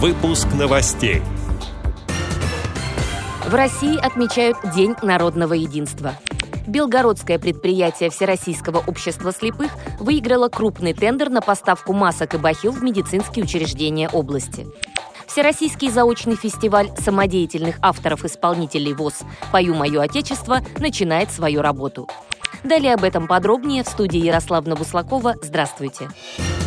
Выпуск новостей. В России отмечают День народного единства. Белгородское предприятие Всероссийского общества слепых выиграло крупный тендер на поставку масок и бахил в медицинские учреждения области. Всероссийский заочный фестиваль самодеятельных авторов-исполнителей ВОЗ «Пою мое отечество» начинает свою работу. Далее об этом подробнее в студии Ярославна Буслакова. Здравствуйте. Здравствуйте.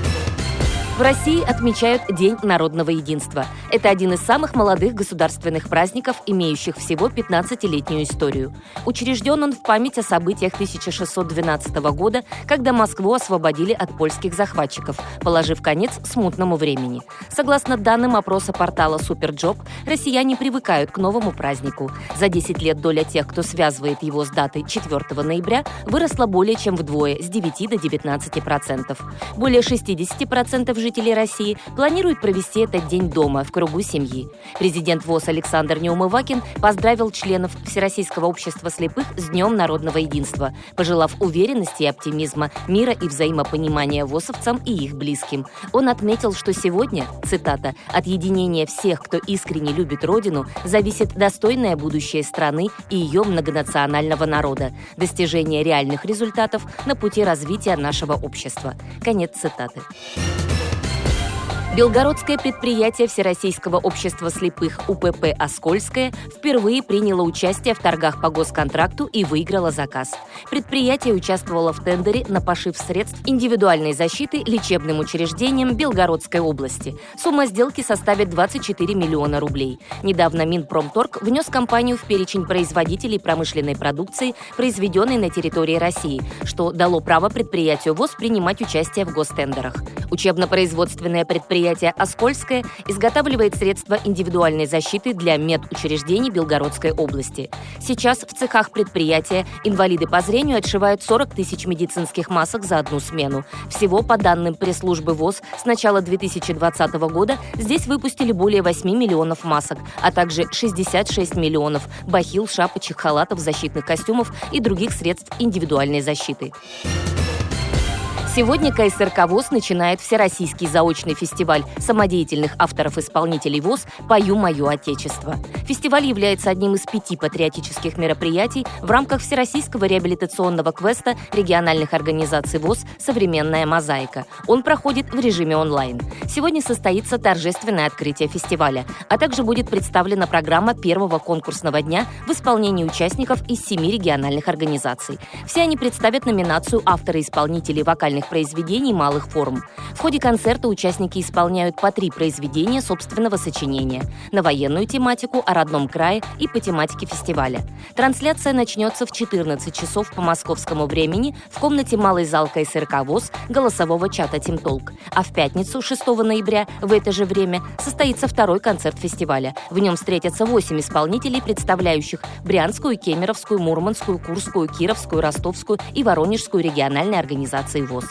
В России отмечают День народного единства. Это один из самых молодых государственных праздников, имеющих всего 15-летнюю историю. Учрежден он в память о событиях 1612 года, когда Москву освободили от польских захватчиков, положив конец смутному времени. Согласно данным опроса портала Superjob, россияне привыкают к новому празднику. За 10 лет доля тех, кто связывает его с датой 4 ноября, выросла более чем вдвое, с 9 до 19%. процентов. Более 60% жителей жителей России планируют провести этот день дома, в кругу семьи. Президент ВОЗ Александр Неумывакин поздравил членов Всероссийского общества слепых с Днем народного единства, пожелав уверенности и оптимизма, мира и взаимопонимания ВОСовцам и их близким. Он отметил, что сегодня, цитата, «от единения всех, кто искренне любит Родину, зависит достойное будущее страны и ее многонационального народа, достижение реальных результатов на пути развития нашего общества». Конец цитаты. Белгородское предприятие Всероссийского общества слепых УПП «Оскольское» впервые приняло участие в торгах по госконтракту и выиграло заказ. Предприятие участвовало в тендере на пошив средств индивидуальной защиты лечебным учреждениям Белгородской области. Сумма сделки составит 24 миллиона рублей. Недавно Минпромторг внес компанию в перечень производителей промышленной продукции, произведенной на территории России, что дало право предприятию ВОЗ принимать участие в гостендерах. Учебно-производственное предприятие «Оскольское» изготавливает средства индивидуальной защиты для медучреждений Белгородской области. Сейчас в цехах предприятия инвалиды по зрению отшивают 40 тысяч медицинских масок за одну смену. Всего, по данным пресс-службы ВОЗ, с начала 2020 года здесь выпустили более 8 миллионов масок, а также 66 миллионов бахил, шапочек, халатов, защитных костюмов и других средств индивидуальной защиты. Сегодня КСРК ВОЗ начинает Всероссийский заочный фестиваль самодеятельных авторов-исполнителей ВОЗ «Пою мое Отечество». Фестиваль является одним из пяти патриотических мероприятий в рамках Всероссийского реабилитационного квеста региональных организаций ВОЗ «Современная мозаика». Он проходит в режиме онлайн. Сегодня состоится торжественное открытие фестиваля, а также будет представлена программа первого конкурсного дня в исполнении участников из семи региональных организаций. Все они представят номинацию «Авторы-исполнители вокальных музыкальных произведений малых форм. В ходе концерта участники исполняют по три произведения собственного сочинения на военную тематику, о родном крае и по тематике фестиваля. Трансляция начнется в 14 часов по московскому времени в комнате Малый зал КСРК ВОЗ голосового чата «Тимтолк». А в пятницу, 6 ноября, в это же время, состоится второй концерт фестиваля. В нем встретятся 8 исполнителей, представляющих Брянскую, Кемеровскую, Мурманскую, Курскую, Кировскую, Ростовскую и Воронежскую региональные организации ВОЗ.